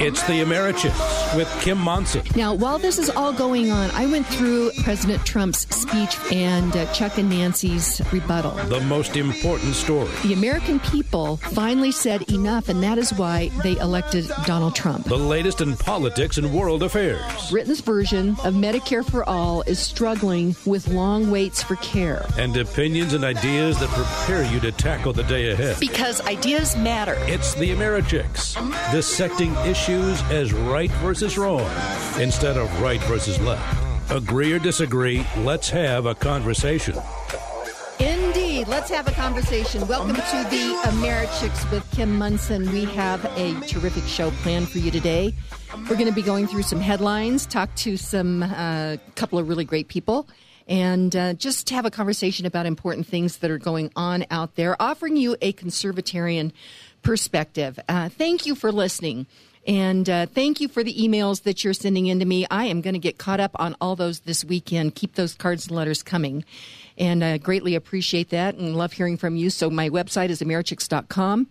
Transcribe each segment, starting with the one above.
It's the Americhicks with Kim Monson. Now, while this is all going on, I went through President Trump's speech and uh, Chuck and Nancy's rebuttal. The most important story. The American people finally said enough, and that is why they elected Donald Trump. The latest in politics and world affairs. Britain's version of Medicare for All is struggling with long waits for care. And opinions and ideas that prepare you to tackle the day ahead. Because ideas matter. It's the Americhicks, dissecting issues as right versus wrong instead of right versus left. Agree or disagree, let's have a conversation. Indeed. Let's have a conversation. Welcome to the Americhicks with Kim Monson. We have a terrific show planned for you today. We're going to be going through some headlines, talk to some uh, couple of really great people, and uh, just have a conversation about important things that are going on out there, offering you a conservatarian perspective. Uh, thank you for listening. And uh, thank you for the emails that you're sending in to me. I am going to get caught up on all those this weekend. Keep those cards and letters coming. And I greatly appreciate that and love hearing from you. So my website is americhicks.com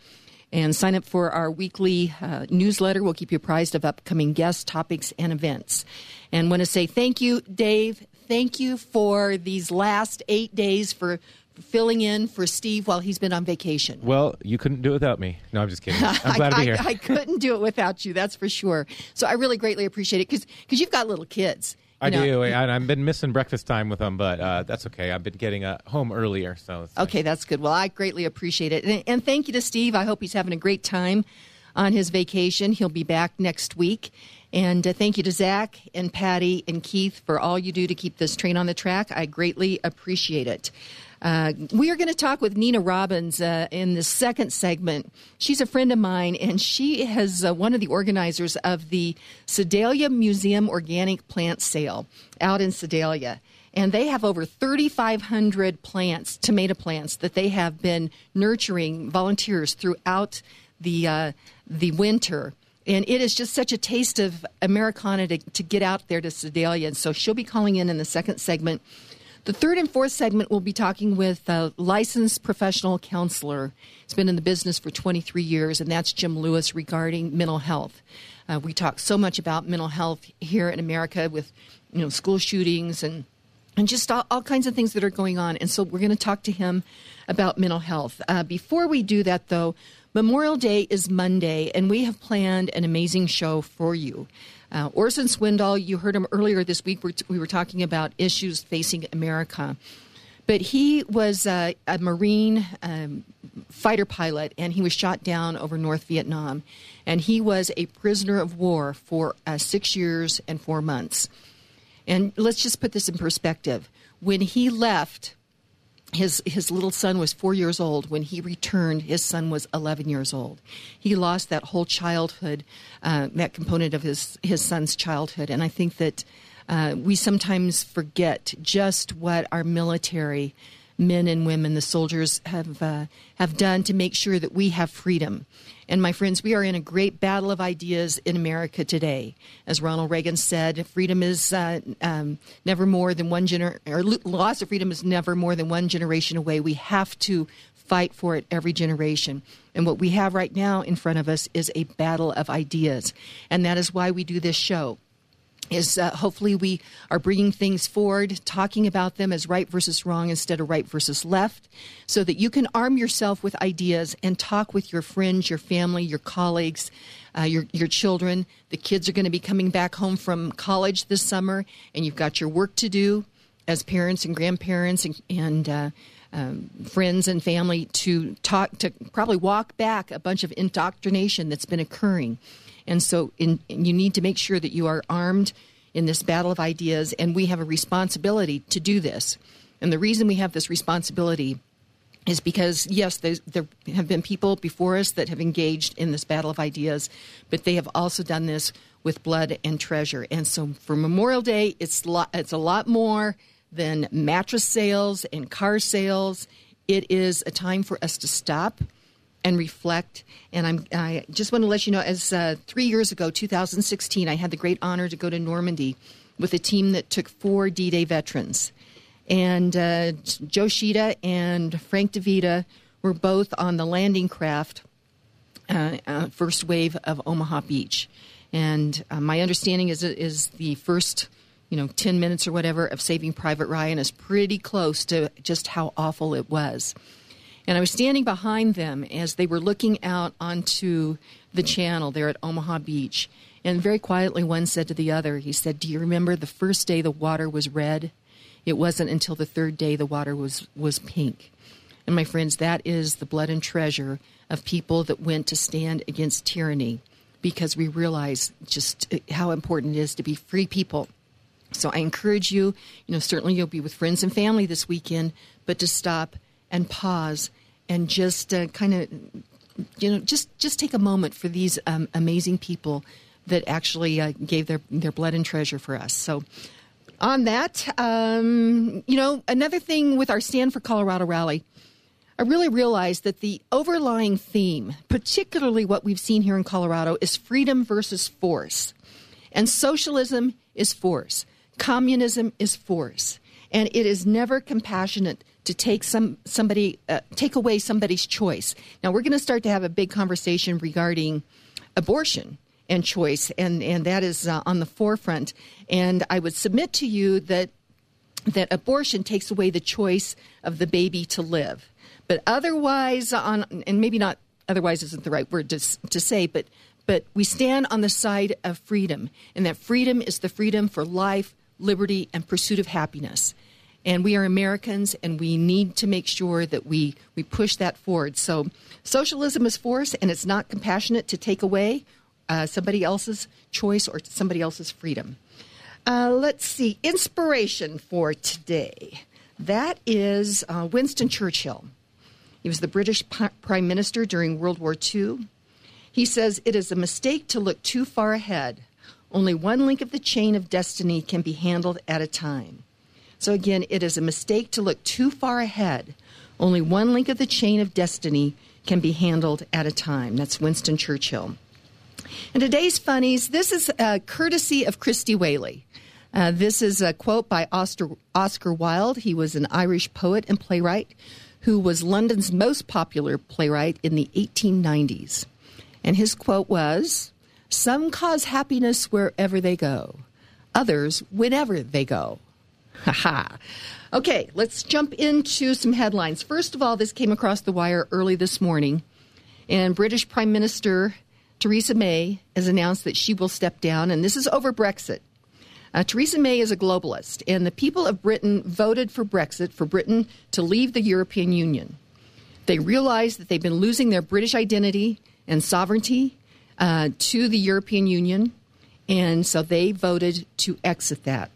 and sign up for our weekly uh, newsletter. We'll keep you apprised of upcoming guests, topics, and events. And want to say thank you, Dave. Thank you for these last eight days for filling in for Steve while he's been on vacation. Well, you couldn't do it without me. No, I'm just kidding. I'm glad I, to be here. I, I, couldn't do it without you, that's for sure. So I really greatly appreciate it because you've got little kids. I know. do. And I've been missing breakfast time with them, but uh, that's okay. I've been getting uh, home earlier. so Okay, nice. that's good. Well, I greatly appreciate it. And, and thank you to Steve. I hope he's having a great time on his vacation. He'll be back next week. And uh, thank you to Zach and Patty and Keith for all you do to keep this train on the track. I greatly appreciate it. Uh, we are going to talk with Nina Robbins uh, in the second segment. She's a friend of mine, and she has uh, one of the organizers of the Sedalia Museum Organic Plant Sale out in Sedalia. And they have over 3,500 plants, tomato plants, that they have been nurturing volunteers throughout the uh, the winter. And it is just such a taste of Americana to, to get out there to Sedalia. And so she'll be calling in in the second segment. The third and fourth segment, we'll be talking with a licensed professional counselor. He's been in the business for 23 years, and that's Jim Lewis regarding mental health. Uh, we talk so much about mental health here in America with, you know, school shootings and and just all, all kinds of things that are going on. And so we're going to talk to him about mental health. Uh, before we do that, though, Memorial Day is Monday, and we have planned an amazing show for you. Uh, Orson Swindle, you heard him earlier this week. We were talking about issues facing America. But he was uh, a Marine um, fighter pilot, and he was shot down over North Vietnam. And he was a prisoner of war for uh, six years and four months. And let's just put this in perspective. When he left, his his little son was four years old. When he returned, his son was eleven years old. He lost that whole childhood, uh, that component of his his son's childhood, and I think that uh, we sometimes forget just what our military men and women, the soldiers, have uh, have done to make sure that we have freedom. And my friends, we are in a great battle of ideas in America today. As Ronald Reagan said, freedom is uh, um, never more than one gener- or loss of freedom is never more than one generation away. We have to fight for it every generation. And what we have right now in front of us is a battle of ideas, and that is why we do this show is uh, hopefully we are bringing things forward, talking about them as right versus wrong instead of right versus left, so that you can arm yourself with ideas and talk with your friends, your family, your colleagues, uh, your your children. The kids are going to be coming back home from college this summer, and you've got your work to do as parents and grandparents and. and uh, um, friends and family to talk to probably walk back a bunch of indoctrination that's been occurring and so in, you need to make sure that you are armed in this battle of ideas, and we have a responsibility to do this. And the reason we have this responsibility is because, yes, there have been people before us that have engaged in this battle of ideas, but they have also done this with blood and treasure. And so for Memorial Day, it's, it's a lot more than mattress sales and car sales. It is a time for us to stop and reflect. And I'm, I just want to let you know, as uh, three years ago, 2016, I had the great honor to go to Normandy with a team that took four D Day veterans. And uh, Joe Shida and Frank DeVita were both on the landing craft, uh, uh, first wave of Omaha Beach. And uh, my understanding is is the first, you know, ten minutes or whatever of Saving Private Ryan is pretty close to just how awful it was. And I was standing behind them as they were looking out onto the channel there at Omaha Beach. And very quietly, one said to the other, he said, Do you remember the first day the water was red? It wasn't until the third day the water was, was pink. And my friends, that is the blood and treasure of people that went to stand against tyranny because we realize just uh, how important it is to be free people. So I encourage you, you know, certainly you'll be with friends and family this weekend, but to stop and pause and just uh, kind of, you know, just just take a moment for these um, amazing people that actually uh, gave their their blood and treasure for us. So. On that, um, you know, another thing with our Stand for Colorado rally, I really realized that the overlying theme, particularly what we've seen here in Colorado, is freedom versus force. And socialism is force, communism is force. And it is never compassionate to take some somebody uh, take away somebody's choice. Now we're going to start to have a big conversation regarding abortion and choice, and and that is uh, on the forefront. And I would submit to you that that abortion takes away the choice of the baby to live, but otherwise on and maybe not otherwise isn't the right word to to say, but but we stand on the side of freedom, and that freedom is the freedom for life, liberty, and pursuit of happiness and we are Americans, and we need to make sure that we, we push that forward. So, socialism is force, and it's not compassionate to take away uh, somebody else's choice or somebody else's freedom. Uh, let's see, inspiration for today. That is uh, Winston Churchill. He was the British Prime Minister during World War II. He says, It is a mistake to look too far ahead. Only one link of the chain of destiny can be handled at a time. So, again, it is a mistake to look too far ahead. Only one link of the chain of destiny can be handled at a time. That's Winston Churchill. And today's funnies this is a courtesy of Christy Whaley. Uh, this is a quote by Oscar, Oscar Wilde. He was an Irish poet and playwright who was London's most popular playwright in the 1890s. And his quote was Some cause happiness wherever they go, others whenever they go. Ha Okay, let's jump into some headlines. First of all, this came across the wire early this morning, and British Prime Minister Theresa May has announced that she will step down, and this is over Brexit. Uh, Theresa May is a globalist, and the people of Britain voted for Brexit, for Britain to leave the European Union. They realized that they've been losing their British identity and sovereignty uh, to the European Union, and so they voted to exit that.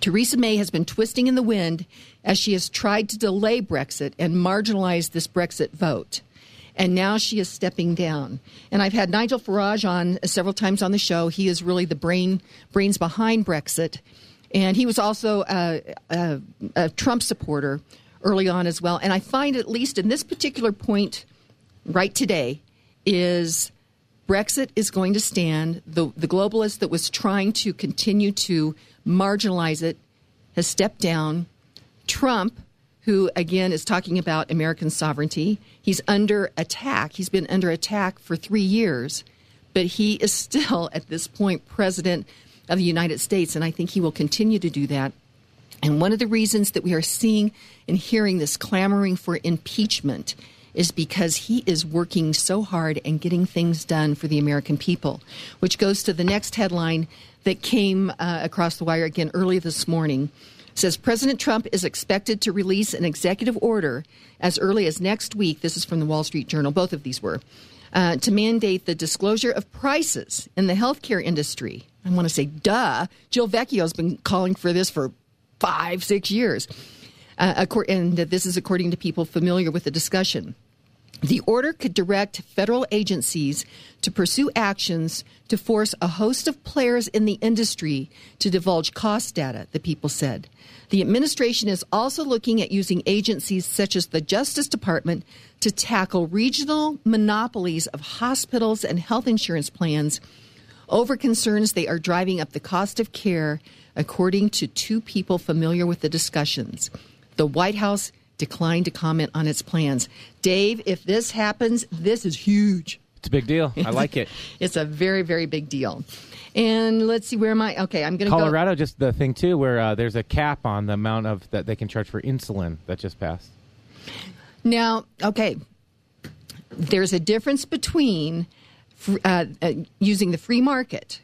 Theresa May has been twisting in the wind as she has tried to delay Brexit and marginalize this Brexit vote. And now she is stepping down. And I've had Nigel Farage on several times on the show. He is really the brain brains behind Brexit, and he was also a, a, a Trump supporter early on as well. And I find, at least in this particular point, right today, is Brexit is going to stand. The, the globalist that was trying to continue to marginalize it has stepped down. Trump, who again is talking about American sovereignty, he's under attack. He's been under attack for three years, but he is still, at this point, president of the United States, and I think he will continue to do that. And one of the reasons that we are seeing and hearing this clamoring for impeachment is because he is working so hard and getting things done for the American people, which goes to the next headline that came uh, across the wire again early this morning. It says President Trump is expected to release an executive order as early as next week. This is from the Wall Street Journal. Both of these were. Uh, to mandate the disclosure of prices in the healthcare industry. I want to say, duh. Jill Vecchio has been calling for this for five, six years. Uh, and this is according to people familiar with the discussion. The order could direct federal agencies to pursue actions to force a host of players in the industry to divulge cost data, the people said. The administration is also looking at using agencies such as the Justice Department to tackle regional monopolies of hospitals and health insurance plans over concerns they are driving up the cost of care, according to two people familiar with the discussions. The White House declined to comment on its plans. Dave, if this happens, this is huge. It's a big deal. I like it. it's a very, very big deal. And let's see, where am I? Okay, I'm going to go. Colorado, just the thing too, where uh, there's a cap on the amount of that they can charge for insulin that just passed. Now, okay, there's a difference between uh, uh, using the free market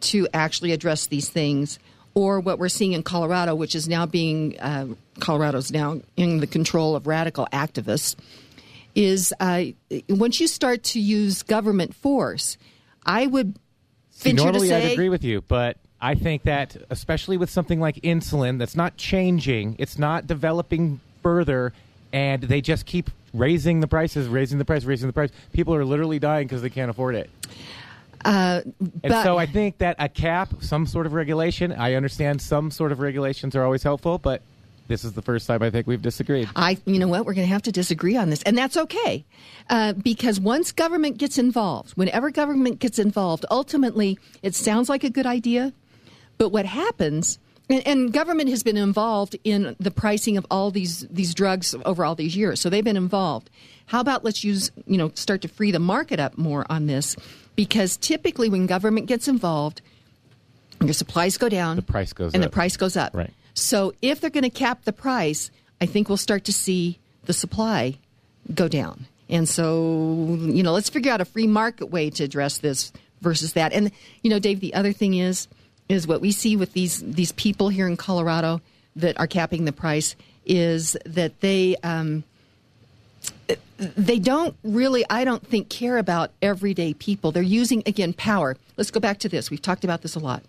to actually address these things or what we're seeing in Colorado, which is now being uh, Colorado's now in the control of radical activists, is uh, once you start to use government force, I would See, normally say, I'd agree with you, but I think that especially with something like insulin, that's not changing, it's not developing further, and they just keep raising the prices, raising the price, raising the price. People are literally dying because they can't afford it. Uh, and so I think that a cap, some sort of regulation, I understand some sort of regulations are always helpful, but this is the first time I think we've disagreed. I, you know what, we're going to have to disagree on this, and that's okay, uh, because once government gets involved, whenever government gets involved, ultimately it sounds like a good idea, but what happens and, and, government has been involved in the pricing of all these these drugs over all these years, so they've been involved. How about let's use you know start to free the market up more on this, because typically when government gets involved, your supplies go down, the price goes and up. the price goes up. Right. So if they're going to cap the price, I think we'll start to see the supply go down. And so, you know, let's figure out a free market way to address this versus that. And you know, Dave, the other thing is is what we see with these these people here in Colorado that are capping the price is that they um, they don't really, I don't think, care about everyday people. They're using again power. Let's go back to this. We've talked about this a lot.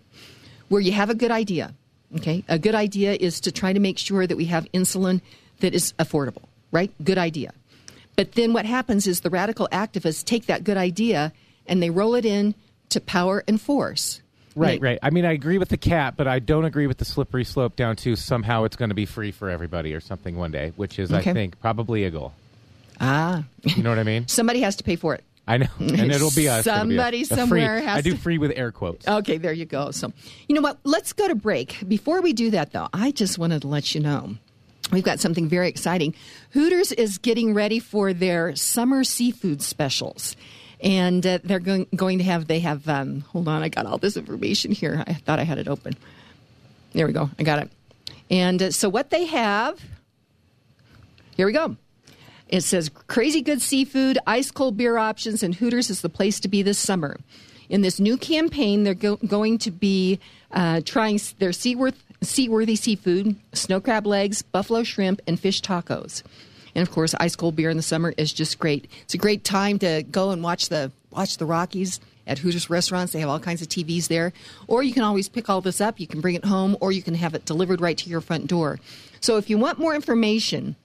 Where you have a good idea, okay? A good idea is to try to make sure that we have insulin that is affordable, right? Good idea. But then what happens is the radical activists take that good idea and they roll it in to power and force. Right, right. I mean, I agree with the cap, but I don't agree with the slippery slope down to somehow it's going to be free for everybody or something one day, which is, okay. I think, probably a goal. Ah. You know what I mean? Somebody has to pay for it. I know, and it'll be us. Somebody be somewhere free. has. I do free with air quotes. Okay, there you go. So, you know what? Let's go to break. Before we do that, though, I just wanted to let you know we've got something very exciting. Hooters is getting ready for their summer seafood specials and uh, they're going, going to have they have um, hold on i got all this information here i thought i had it open there we go i got it and uh, so what they have here we go it says crazy good seafood ice cold beer options and hooters is the place to be this summer in this new campaign they're go- going to be uh, trying their seaworth, seaworthy seafood snow crab legs buffalo shrimp and fish tacos and of course, ice cold beer in the summer is just great. It's a great time to go and watch the watch the Rockies at Hooters restaurants. They have all kinds of TVs there. Or you can always pick all this up. You can bring it home, or you can have it delivered right to your front door. So if you want more information,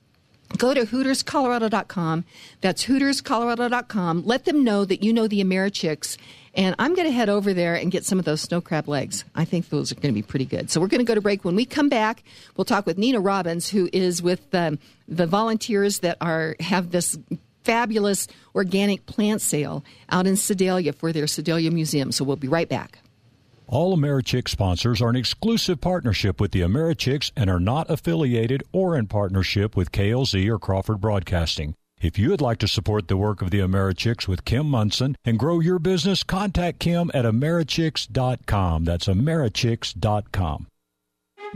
go to HootersColorado.com. That's HootersColorado.com. Let them know that you know the Americhicks and I'm going to head over there and get some of those snow crab legs. I think those are going to be pretty good. So we're going to go to break. When we come back, we'll talk with Nina Robbins, who is with um, the volunteers that are have this fabulous organic plant sale out in Sedalia for their Sedalia Museum. So we'll be right back. All AmeriChicks sponsors are an exclusive partnership with the Americhicks and are not affiliated or in partnership with KLZ or Crawford Broadcasting. If you would like to support the work of the Americhicks with Kim Monson and grow your business, contact Kim at Americhicks.com. That's Americhicks.com.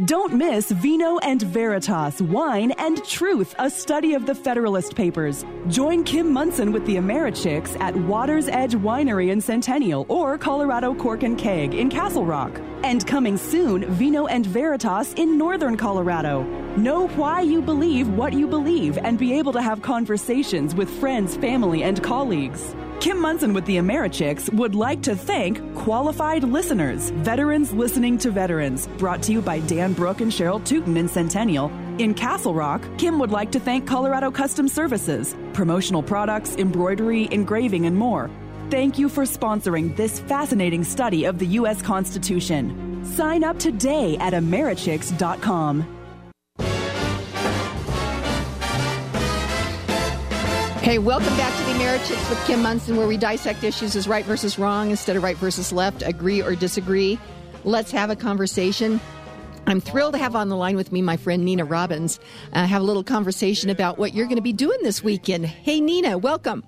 Don't miss Vino and Veritas, Wine and Truth, a study of the Federalist Papers. Join Kim Monson with the Americhicks at Water's Edge Winery in Centennial or Colorado Cork and Keg in Castle Rock. And coming soon, Vino and Veritas in Northern Colorado. Know why you believe what you believe and be able to have conversations with friends, family, and colleagues. Kim Monson with the Americhicks would like to thank qualified listeners, veterans listening to veterans, brought to you by Dan Brook and Cheryl Tootin in Centennial. In Castle Rock, Kim would like to thank Colorado Custom Services, promotional products, embroidery, engraving, and more. Thank you for sponsoring this fascinating study of the U.S. Constitution. Sign up today at Americhicks.com. Hey, welcome back to the Americhicks with Kim Monson, where we dissect issues as right versus wrong instead of right versus left, agree or disagree. Let's have a conversation. I'm thrilled to have on the line with me my friend Nina Robbins. Uh, have a little conversation about what you're going to be doing this weekend. Hey, Nina, welcome.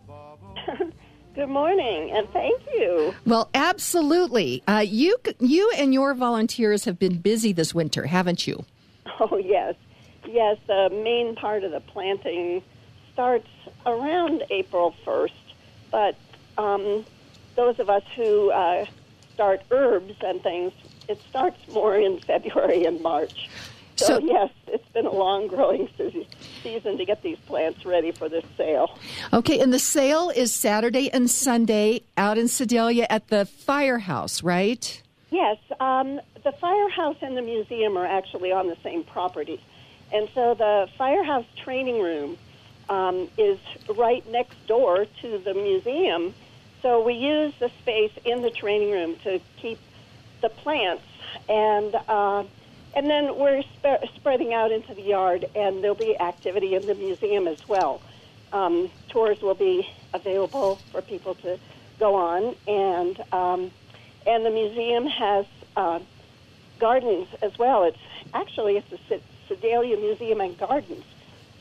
Good morning, and thank you. Well, absolutely. Uh, you, you and your volunteers have been busy this winter, haven't you? Oh, yes. Yes, the main part of the planting starts around April 1st, but um, those of us who uh, start herbs and things, it starts more in February and March. So, So- yes, it's been a long growing season to get these plants ready for this sale. Okay, and the sale is Saturday and Sunday out in Sedalia at the Firehouse, right? Yes, um, the firehouse and the museum are actually on the same property. And so the firehouse training room um, is right next door to the museum. So we use the space in the training room to keep the plants and uh, and then we're sp- spreading out into the yard and there'll be activity in the museum as well. Um, tours will be available for people to go on and um, and the museum has uh, gardens as well. It's actually it's the Sedalia Museum and Gardens,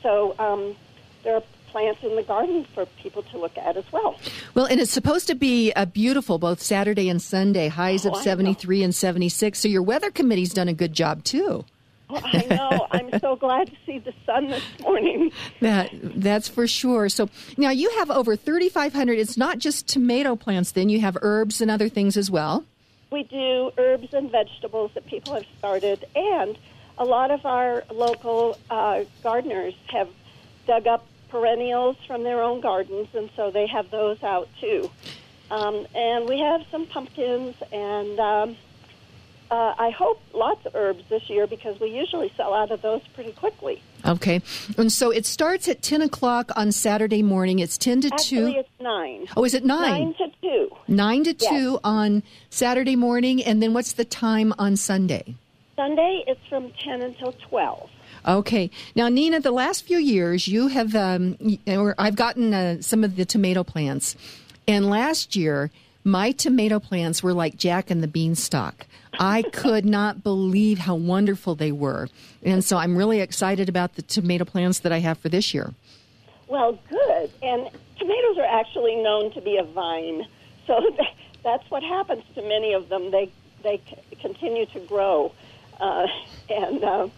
so um, there are plants in the garden for people to look at as well. Well, and it's supposed to be a beautiful both Saturday and Sunday, highs Oh, of 73 and 76. So your weather committee's done a good job too. Well, I know. I'm so glad to see the sun this morning. That that's for sure. So now you have over 3,500. It's not just tomato plants. Then you have herbs and other things as well. We do herbs and vegetables that people have started, and a lot of our local uh, gardeners have dug up perennials from their own gardens, and so they have those out too. Um, and we have some pumpkins, and um, uh, I hope lots of herbs this year because we usually sell out of those pretty quickly. Okay, and so it starts at 10 o'clock on Saturday morning. It's 10 to Actually, 2. it's nine. Oh, is it Nine Nine to two. 9 to Yes. 2 on Saturday morning, and then what's the time on Sunday? Sunday, it's from ten until twelve. Okay. Now, Nina, the last few years, you have, um, or I've gotten uh, some of the tomato plants, and last year, my tomato plants were like Jack and the Beanstalk. I could not believe how wonderful they were, and so I'm really excited about the tomato plants that I have for this year. Well, good. And tomatoes are actually known to be a vine, so that's what happens to many of them. They they continue to grow, uh, and uh,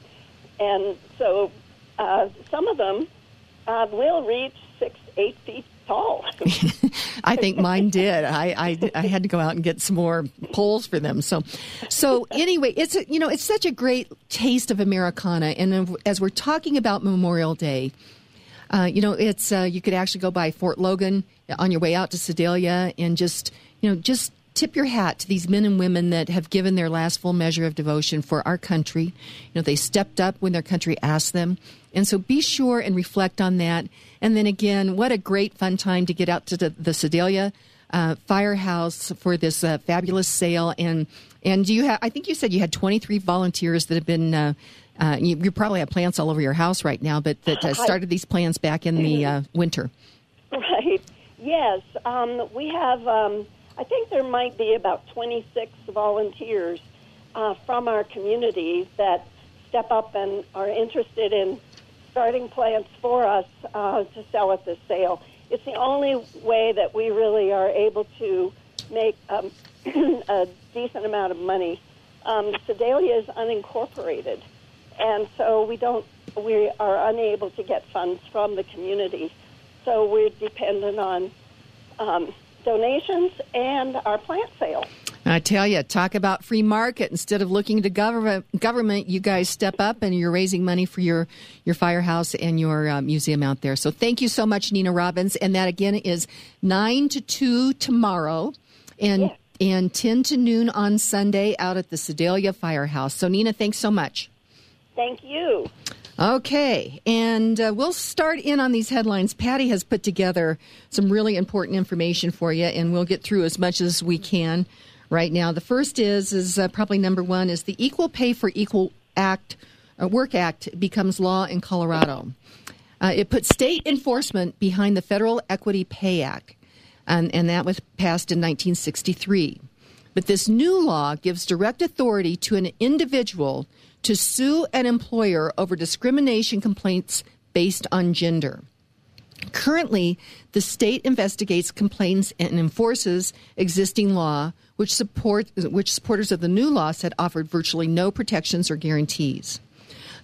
and so uh, some of them uh, will reach six, eight feet tall. I think mine did. I, I, I had to go out and get some more poles for them. So, so anyway, it's a, you know it's such a great taste of Americana, and as we're talking about Memorial Day, uh, you know it's uh, you could actually go by Fort Logan on your way out to Sedalia and just you know just tip your hat to these men and women that have given their last full measure of devotion for our country. You know they stepped up when their country asked them, and so be sure and reflect on that. And then again, what a great fun time to get out to the, the Sedalia uh, Firehouse for this uh, fabulous sale. And and you have, I think you said you had 23 volunteers that have been. Uh, uh, you, you probably have plants all over your house right now, but that uh, started these plants back in the uh, winter. Right. Yes. Um, we have, um, I think there might be about 26 volunteers uh, from our community that step up and are interested in starting plants for us uh, to sell at this sale. It's the only way that we really are able to make um, a decent amount of money. Um, Sedalia is unincorporated, and so we don't we are unable to get funds from the community. So we're dependent on um, donations and our plant sale. I tell you, talk about free market. Instead of looking to government, government, you guys step up and you're raising money for your your firehouse and your uh, museum out there. So thank you so much, Nina Robbins. And that again is nine to two tomorrow, and Yes. and ten to noon on Sunday out at the Sedalia Firehouse. So Nina, thanks so much. Thank you. Okay, and uh, we'll start in on these headlines. Patty has put together some really important information for you, and we'll get through as much as we can right now. The first is is uh, probably number one is the Equal Pay for Equal Act uh, Work Act becomes law in Colorado. Uh, it puts state enforcement behind the Federal Equity Pay Act, and, and that was passed in 1963. But this new law gives direct authority to an individual to sue an employer over discrimination complaints based on gender. Currently, the state investigates complaints and enforces existing law, which support which supporters of the new law said offered virtually no protections or guarantees.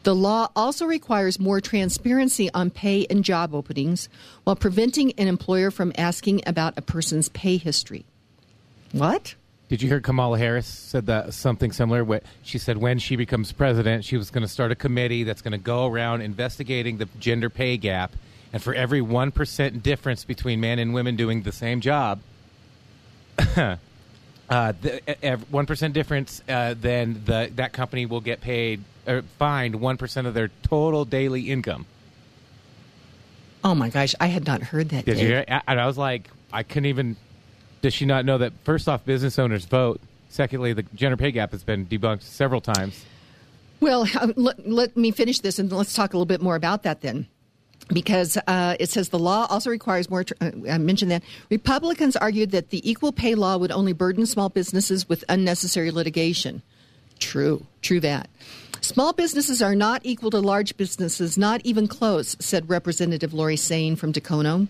The law also requires more transparency on pay and job openings while preventing an employer from asking about a person's pay history. What? Did you hear Kamala Harris said that something similar? What she said when she becomes president, she was going to start a committee that's going to go around investigating the gender pay gap, and for every one percent difference between men and women doing the same job, uh, one uh, difference, uh, then the that company will get paid or fined one percent of their total daily income. Oh my gosh, I had not heard that. Did Dave. you? Hear? And I was like, I couldn't even does she not know that first off, business owners vote? Secondly, the gender pay gap has been debunked several times. Well, uh, let, let me finish this and let's talk a little bit more about that then because uh, it says the law also requires more. Uh, I mentioned that Republicans argued that the equal pay law would only burden small businesses with unnecessary litigation. True, true that. Small businesses are not equal to large businesses, not even close, said Representative Lori Saine from Dacono.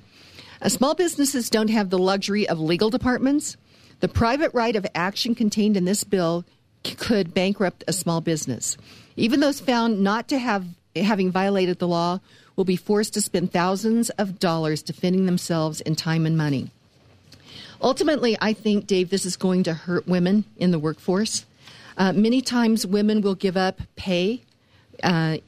Uh, small businesses don't have the luxury of legal departments. The private right of action contained in this bill c- could bankrupt a small business. Even those found not to have having violated the law will be forced to spend thousands of dollars defending themselves in time and money. Ultimately, I think, Dave, this is going to hurt women in the workforce. Uh, many times, women will give up pay, uh,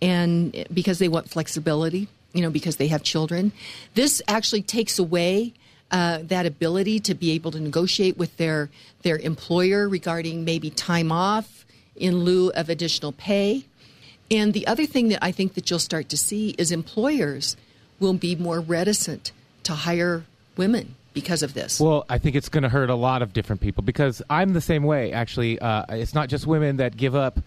and because they want flexibility you know, because they have children. This actually takes away uh, that ability to be able to negotiate with their their employer regarding maybe time off in lieu of additional pay. And the other thing that I think that you'll start to see is employers will be more reticent to hire women because of this. Well, I think it's going to hurt a lot of different people because I'm the same way. Actually, uh, it's not just women that give up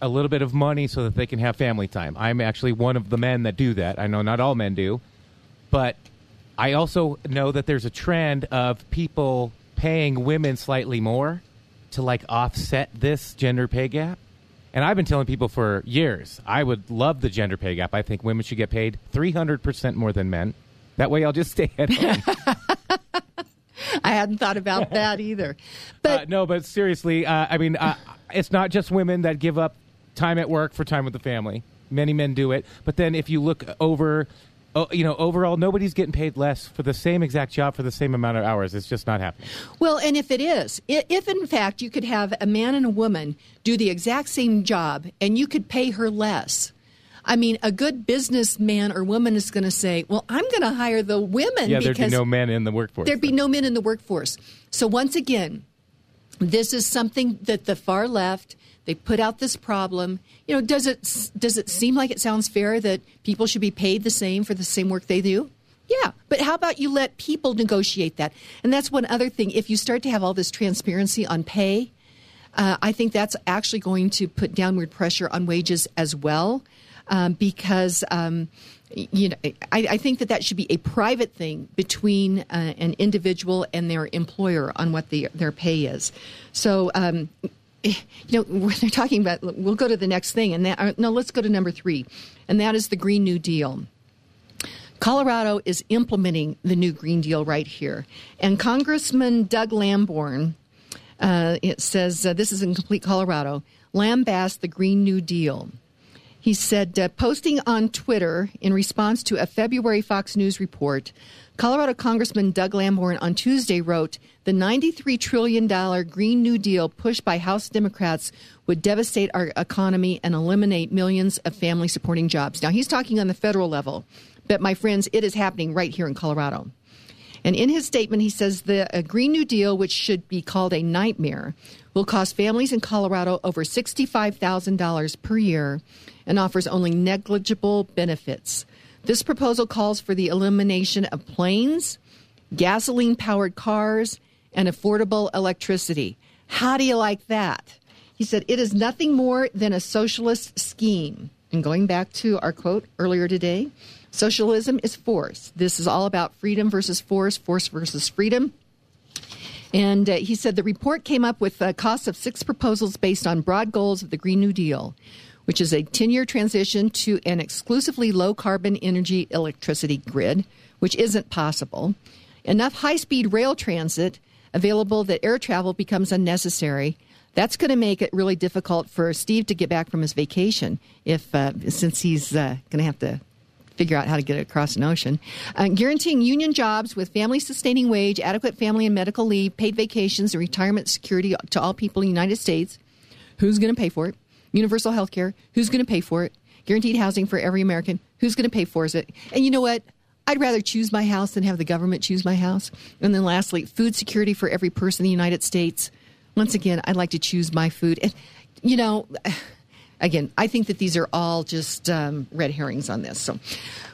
a little bit of money so that they can have family time. I'm actually one of the men that do that. I know not all men do, but I also know that there's a trend of people paying women slightly more to like offset this gender pay gap. And I've been telling people for years, I would love the gender pay gap. I think women should get paid 300% more than men. That way I'll just stay at home. I hadn't thought about that either. But uh, no, but seriously, uh, I mean, uh, it's not just women that give up time at work for time with the family. Many men do it, but then if you look over, uh, you know, overall, nobody's getting paid less for the same exact job for the same amount of hours. It's just not happening. Well, and if it is, if in fact you could have a man and a woman do the exact same job and you could pay her less. I mean, a good businessman or woman is going to say, "Well, I'm going to hire the women." Yeah, there'd be no men in the workforce. There'd be no men in the workforce. So once again, this is something that the far left they put out this problem. You know, does it does it seem like it sounds fair that people should be paid the same for the same work they do? Yeah, but how about you let people negotiate that? And that's one other thing. If you start to have all this transparency on pay, uh, I think that's actually going to put downward pressure on wages as well, um, because. Um, you know, I, I, think that that should be a private thing between uh, an individual and their employer on what the, their pay is. So, um, you know, they're talking about, we'll go to the next thing. And that, uh, no, let's go to number three, and that is the Green New Deal. Colorado is implementing the new Green Deal right here. And Congressman Doug Lamborn, uh, it says, uh, this is in complete Colorado, lambast the Green New Deal. He said, uh, posting on Twitter in response to a February Fox News report, Colorado Congressman Doug Lamborn on Tuesday wrote, the $93 trillion Green New Deal pushed by House Democrats would devastate our economy and eliminate millions of family supporting jobs. Now, he's talking on the federal level, but my friends, it is happening right here in Colorado. And in his statement, he says the Green New Deal, which should be called a nightmare, will cost families in Colorado over $65,000 per year and offers only negligible benefits. This proposal calls for the elimination of planes, gasoline powered cars, and affordable electricity. How do you like that? He said, It is nothing more than a socialist scheme. And going back to our quote earlier today, socialism is force. This is all about freedom versus force, force versus freedom. And uh, he said the report came up with a cost of six proposals based on broad goals of the Green New Deal. Which is a 10 year transition to an exclusively low carbon energy electricity grid, which isn't possible, enough high speed rail transit available that air travel becomes unnecessary. That's going to make it really difficult for Steve to get back from his vacation if, uh, since he's uh, going to have to figure out how to get across an ocean. Uh, guaranteeing union jobs with family sustaining wage, adequate family and medical leave, paid vacations, and retirement security to all people in the United States. Who's going to pay for it? Universal health care. Who's going to pay for it? Guaranteed housing for every American. Who's going to pay for it? And you know what? I'd rather choose my house than have the government choose my house. And then lastly, food security for every person in the United States. Once again, I'd like to choose my food. And, you know, again, I think that these are all just um, red herrings on this. So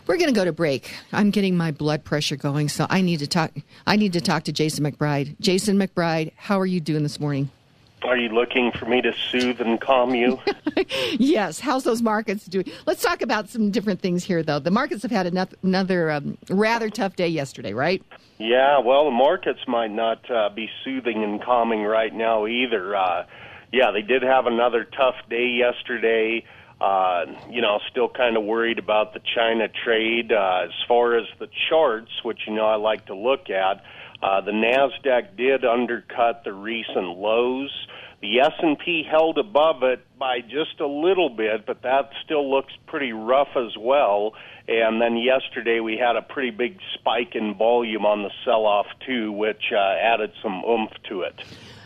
we're going to go to break. I'm getting my blood pressure going, so I need to talk. I need to talk to Jason McBride. Jason McBride, how are you doing this morning? Are you looking for me to soothe and calm you? yes. How's those markets doing? Let's talk about some different things here, though. The markets have had another, another um, rather tough day yesterday, right? Yeah. Well, the markets might not uh, be soothing and calming right now either. Uh, yeah, they did have another tough day yesterday. Uh, you know, still kind of worried about the China trade. Uh, as far as the charts, which you know I like to look at, uh, the Nasdaq did undercut the recent lows. The S&P held above it by just a little bit, but that still looks pretty rough as well. And then yesterday we had a pretty big spike in volume on the sell-off too, which uh, added some oomph to it.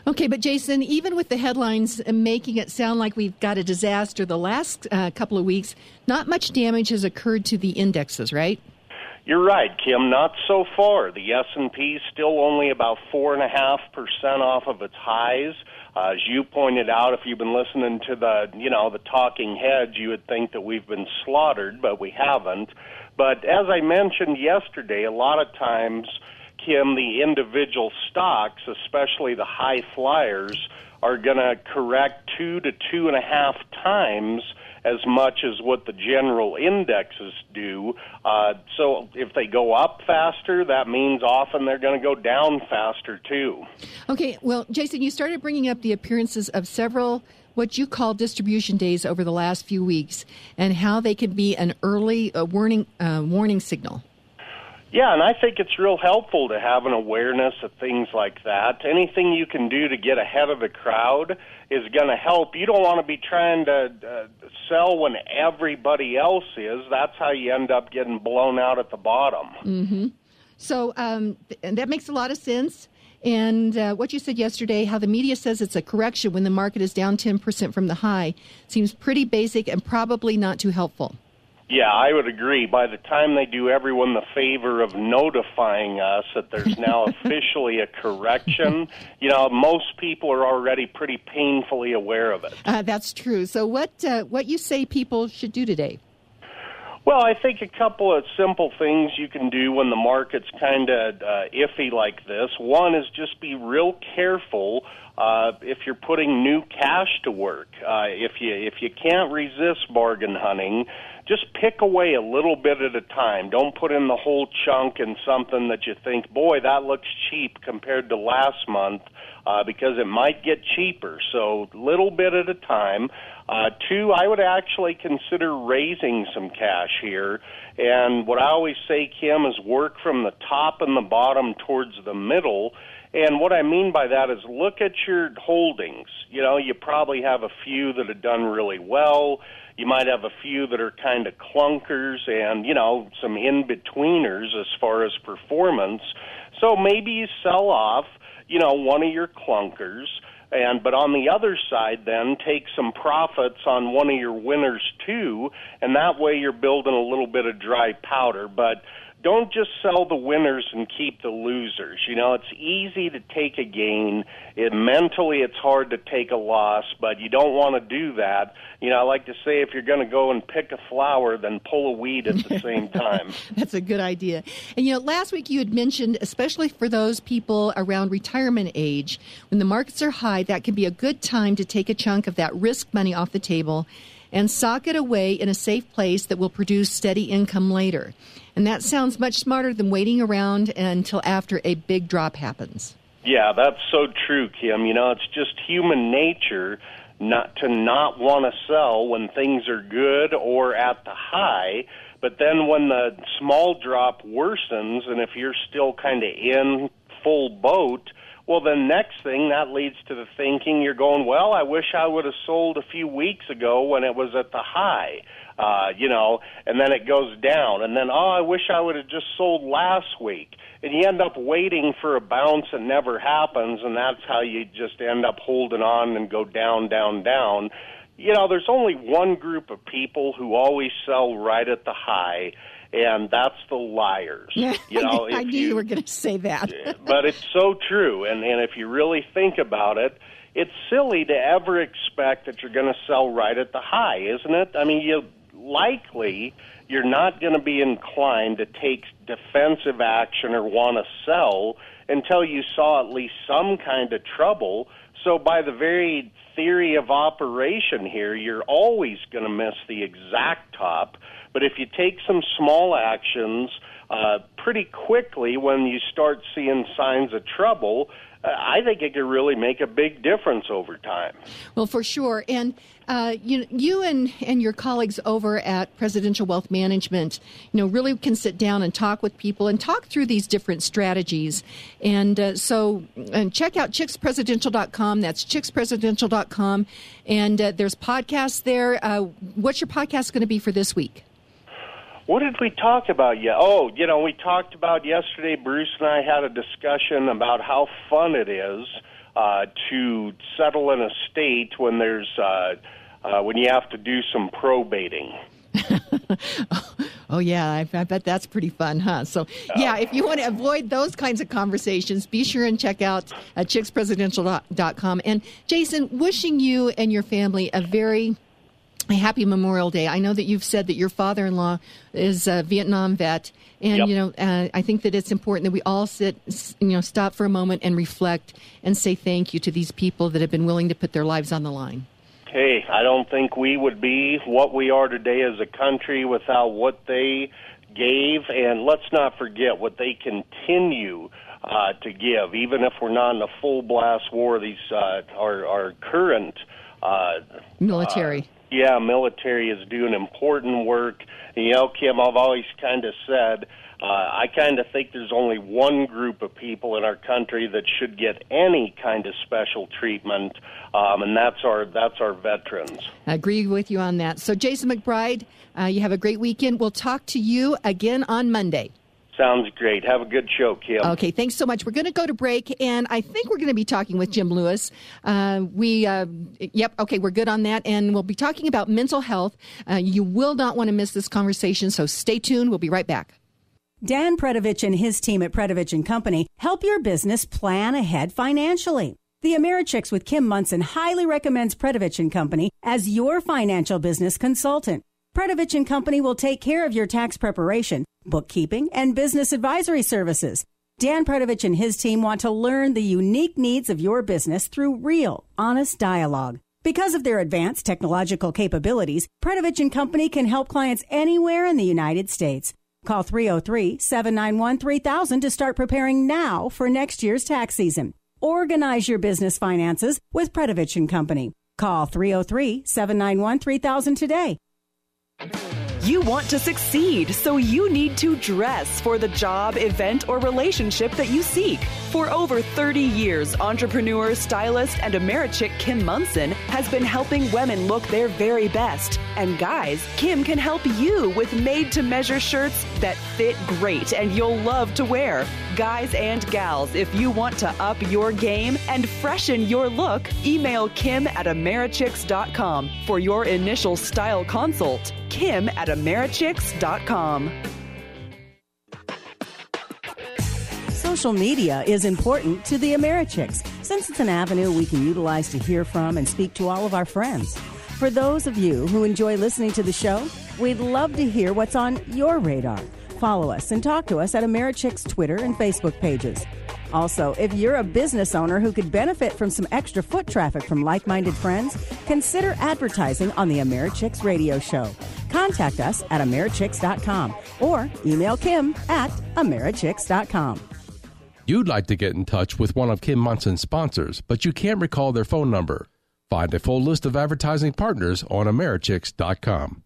Okay, but Jason, even with the headlines making it sound like we've got a disaster the last uh, couple of weeks, not much damage has occurred to the indexes, right? You're right, Kim. Not so far. The S and P is still only about four and a half percent off of its highs. Uh, as you pointed out, if you've been listening to the, you know, the talking heads, you would think that we've been slaughtered, but we haven't. But as I mentioned yesterday, a lot of times, Kim, the individual stocks, especially the high flyers, are going to correct two to two and a half times as much as what the general indexes do. Uh, so if they go up faster, that means often they're going to go down faster too. Okay, well, Jason, you started bringing up the appearances of several what you call distribution days over the last few weeks and how they can be an early uh, warning uh, warning signal. Yeah, and I think it's real helpful to have an awareness of things like that. Anything you can do to get ahead of the crowd is going to help. You don't want to be trying to uh, sell when everybody else is. That's how you end up getting blown out at the bottom. Mm-hmm. So um, th- that makes a lot of sense. And uh, what you said yesterday, how the media says it's a correction when the market is down 10% from the high, seems pretty basic and probably not too helpful. Yeah, I would agree. By the time they do everyone the favor of notifying us that there's now officially a correction, you know, most people are already pretty painfully aware of it. Uh, that's true. So, what uh, what you say people should do today? Well, I think a couple of simple things you can do when the market's kind of uh, iffy like this. One is just be real careful uh, if you're putting new cash to work. Uh, if you if you can't resist bargain hunting just pick away a little bit at a time. Don't put in the whole chunk in something that you think, boy, that looks cheap compared to last month, uh, because it might get cheaper. So, little bit at a time. Uh, two, I would actually consider raising some cash here. And what I always say, Kim, is work from the top and the bottom towards the middle. And what I mean by that is look at your holdings. You know, you probably have a few that have done really well you might have a few that are kind of clunkers and, you know, some in betweeners as far as performance. So maybe you sell off, you know, one of your clunkers and but on the other side then take some profits on one of your winners too and that way you're building a little bit of dry powder but don't just sell the winners and keep the losers. You know, it's easy to take a gain. It mentally it's hard to take a loss, but you don't want to do that. You know, I like to say if you're going to go and pick a flower, then pull a weed at the same time. That's a good idea. And you know, last week you had mentioned especially for those people around retirement age, when the markets are high, that can be a good time to take a chunk of that risk money off the table and sock it away in a safe place that will produce steady income later. And that sounds much smarter than waiting around until after a big drop happens. Yeah, that's so true, Kim. You know, it's just human nature not to not want to sell when things are good or at the high. But then when the small drop worsens, and if you're still kind of in full boat, well, the next thing that leads to the thinking you're going, well, I wish I would have sold a few weeks ago when it was at the high, uh, you know, and then it goes down, and then oh, I wish I would have just sold last week, and you end up waiting for a bounce that never happens, and that's how you just end up holding on and go down, down, down. You know, there's only one group of people who always sell right at the high and that's the liars. You know, I knew you, you were going to say that. but it's so true, and and if you really think about it, it's silly to ever expect that you're going to sell right at the high, isn't it? I mean, you likely you're not going to be inclined to take defensive action or want to sell until you saw at least some kind of trouble. So, by the very theory of operation here, you're always going to miss the exact top. But if you take some small actions uh, pretty quickly when you start seeing signs of trouble, uh, I think it could really make a big difference over time. Well, for sure. And uh, you, you and, and your colleagues over at Presidential Wealth Management, you know, really can sit down and talk with people and talk through these different strategies. And uh, so, and check out chickspresidential.com. That's chickspresidential.com. And uh, there's podcasts there. Uh, what's your podcast going to be for this week? What did we talk about yet? Oh, you know, we talked about yesterday. Bruce and I had a discussion about how fun it is uh, to settle an estate when there's uh, uh, when you have to do some probating. oh yeah, I, I, bet that's pretty fun, huh? So yeah, if you want to avoid those kinds of conversations, be sure and check out uh, chickspresidential.com. And Jason, wishing you and your family a very a happy Memorial Day. I know that you've said that your father-in-law is a Vietnam vet, and yep. you know uh, I think that it's important that we all sit, you know, stop for a moment and reflect and say thank you to these people that have been willing to put their lives on the line. Hey, I don't think we would be what we are today as a country without what they gave, and let's not forget what they continue uh, to give, even if we're not in a full blast war. These uh, our our current uh, military yeah, military is doing important work. You know, Kim, I've always kind of said, uh, I kind of think there's only one group of people in our country that should get any kind of special treatment, um, and that's our that's our veterans. I agree with you on that. So, Jason McBride, uh, you have a great weekend. We'll talk to you again on Monday. Sounds great. Have a good show, Kim. Okay, thanks so much. We're going to go to break, and I think we're going to be talking with Jim Lewis. Uh, we, uh, yep, okay, we're good on that, and we'll be talking about mental health. Uh, you will not want to miss this conversation, so stay tuned. We'll be right back. Dan Predovich and his team at Predovich and Company help your business plan ahead financially. The Americhicks with Kim Monson highly recommends Predovich and Company as your financial business consultant. Predovich and Company will take care of your tax preparation, bookkeeping, and business advisory services. Dan Predovich and his team want to learn the unique needs of your business through real, honest dialogue. Because of their advanced technological capabilities, Predovich and Company can help clients anywhere in the United States. Call 303-791-3000 to start preparing now for next year's tax season. Organize your business finances with Predovich and Company. Call 303-791-3000 today. You want to succeed, so you need to dress for the job, event, or relationship that you seek. For over 30 years, entrepreneur, stylist, and Americhick Kim Monson has been helping women look their very best. And guys, Kim can help you with made to measure shirts that fit great and you'll love to wear. Guys and gals, if you want to up your game and freshen your look, email Kim at Americhicks.com for your initial style consult. Kim at Americhicks.com. Social media is important to the Americhicks since it's an avenue we can utilize to hear from and speak to all of our friends. For those of you who enjoy listening to the show, we'd love to hear what's on your radar. Follow us and talk to us at Americhicks Twitter and Facebook pages. Also, if you're a business owner who could benefit from some extra foot traffic from like minded friends, consider advertising on the Americhicks radio show. Contact us at Americhicks.com or email Kim at Americhicks.com. You'd like to get in touch with one of Kim Monson's sponsors, but you can't recall their phone number. Find a full list of advertising partners on Americhicks.com.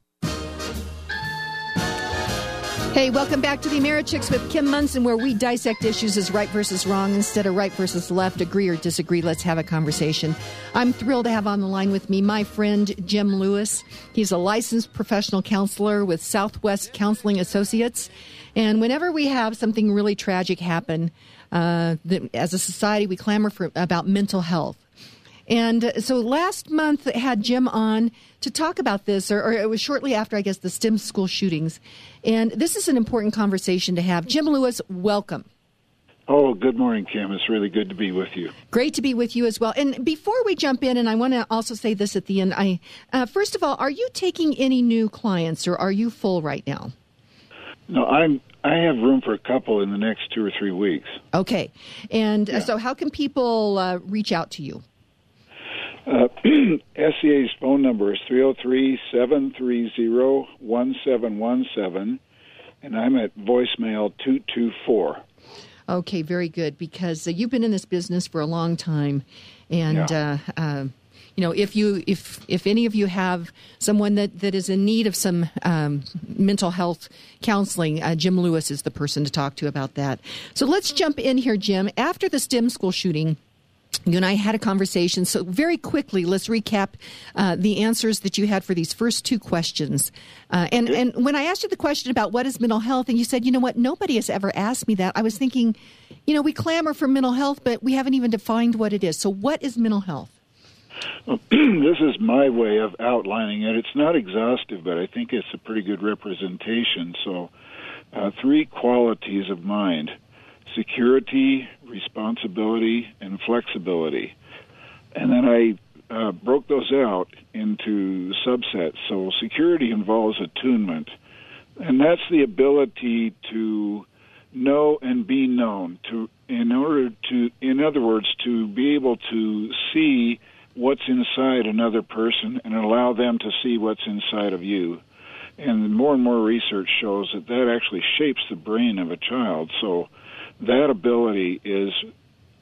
Hey, welcome back to the Americhicks with Kim Monson, where we dissect issues as right versus wrong instead of right versus left, agree or disagree. Let's have a conversation. I'm thrilled to have on the line with me my friend Jim Lewis. He's a licensed professional counselor with Southwest Counseling Associates. And whenever we have something really tragic happen, uh, as a society, we clamor for about mental health. And so last month had Jim on to talk about this, or, or, it was shortly after, I guess, the STEM school shootings. And this is an important conversation to have. Jim Lewis, welcome. Oh, good morning, Kim. It's really good to be with you. Great to be with you as well. And before we jump in, and I want to also say this at the end. I uh, first of all, are you taking any new clients, or are you full right now? No, I'm. I have room for a couple in the next two or three weeks. Okay, and uh, yeah. so how can people uh, reach out to you? Uh, SCA's phone number is 303 730 1717, and I'm at voicemail 224. Okay, very good, because uh, you've been in this business for a long time, and. Yeah. Uh, uh, you know, if you if if any of you have someone that, that is in need of some um, mental health counseling, uh, Jim Lewis is the person to talk to about that. So let's jump in here, Jim. After the STEM school shooting, you and I had a conversation. So, very quickly, let's recap uh, the answers that you had for these first two questions. Uh, and, and when I asked you the question about what is mental health, and you said, you know what, nobody has ever asked me that, I was thinking, you know, we clamor for mental health, but we haven't even defined what it is. So, what is mental health? This is my way of outlining it. It's not exhaustive, but I think it's a pretty good representation. So, uh, three qualities of mind security, responsibility, and flexibility. And then I uh, broke those out into subsets. So security involves attunement, and that's the ability to know and be known. To in order to, in other words, to be able to see what's inside another person and allow them to see what's inside of you. And more and more research shows that that actually shapes the brain of a child. So that ability is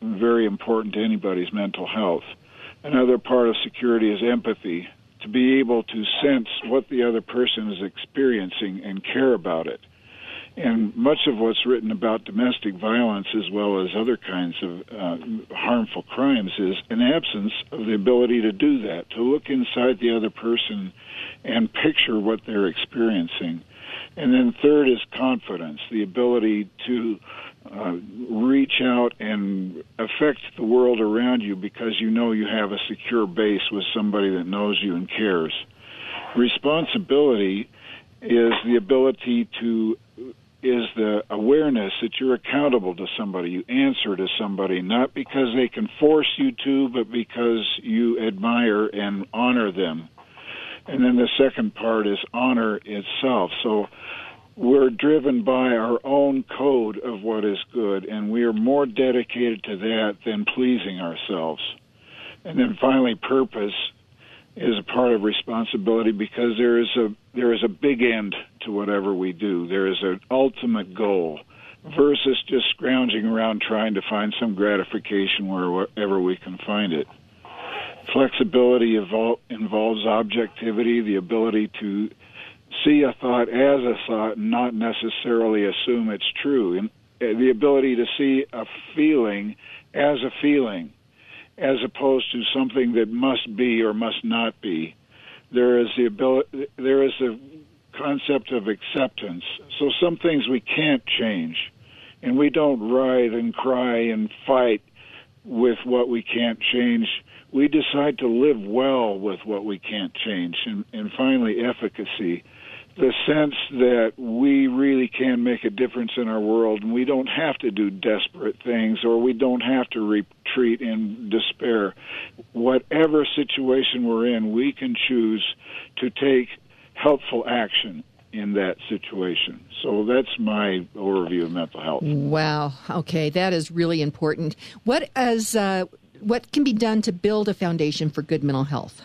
very important to anybody's mental health. Another part of security is empathy, to be able to sense what the other person is experiencing and care about it. And much of what's written about domestic violence as well as other kinds of uh, harmful crimes is an absence of the ability to do that, to look inside the other person and picture what they're experiencing. And then third is confidence, the ability to uh, reach out and affect the world around you because you know you have a secure base with somebody that knows you and cares. Responsibility is the ability to is the awareness that you're accountable to somebody. You answer to somebody, not because they can force you to, but because you admire and honor them. And then the second part is honor itself. So we're driven by our own code of what is good, and we are more dedicated to that than pleasing ourselves. And then finally, purpose is a part of responsibility because there is a there is a big end to whatever we do. There is an ultimate goal versus just scrounging around trying to find some gratification wherever we can find it. Flexibility involves objectivity, the ability to see a thought as a thought and not necessarily assume it's true. And the ability to see a feeling as a feeling as opposed to something that must be or must not be. There is the ability, there is the concept of acceptance. So some things we can't change, and we don't writhe and cry and fight with what we can't change. We decide to live well with what we can't change. And, and finally, efficacy the sense that we really can make a difference in our world and we don't have to do desperate things or we don't have to retreat in despair. Whatever situation we're in, we can choose to take helpful action in that situation. So that's my overview of mental health. Wow. Okay, that is really important. What as uh, what can be done to build a foundation for good mental health?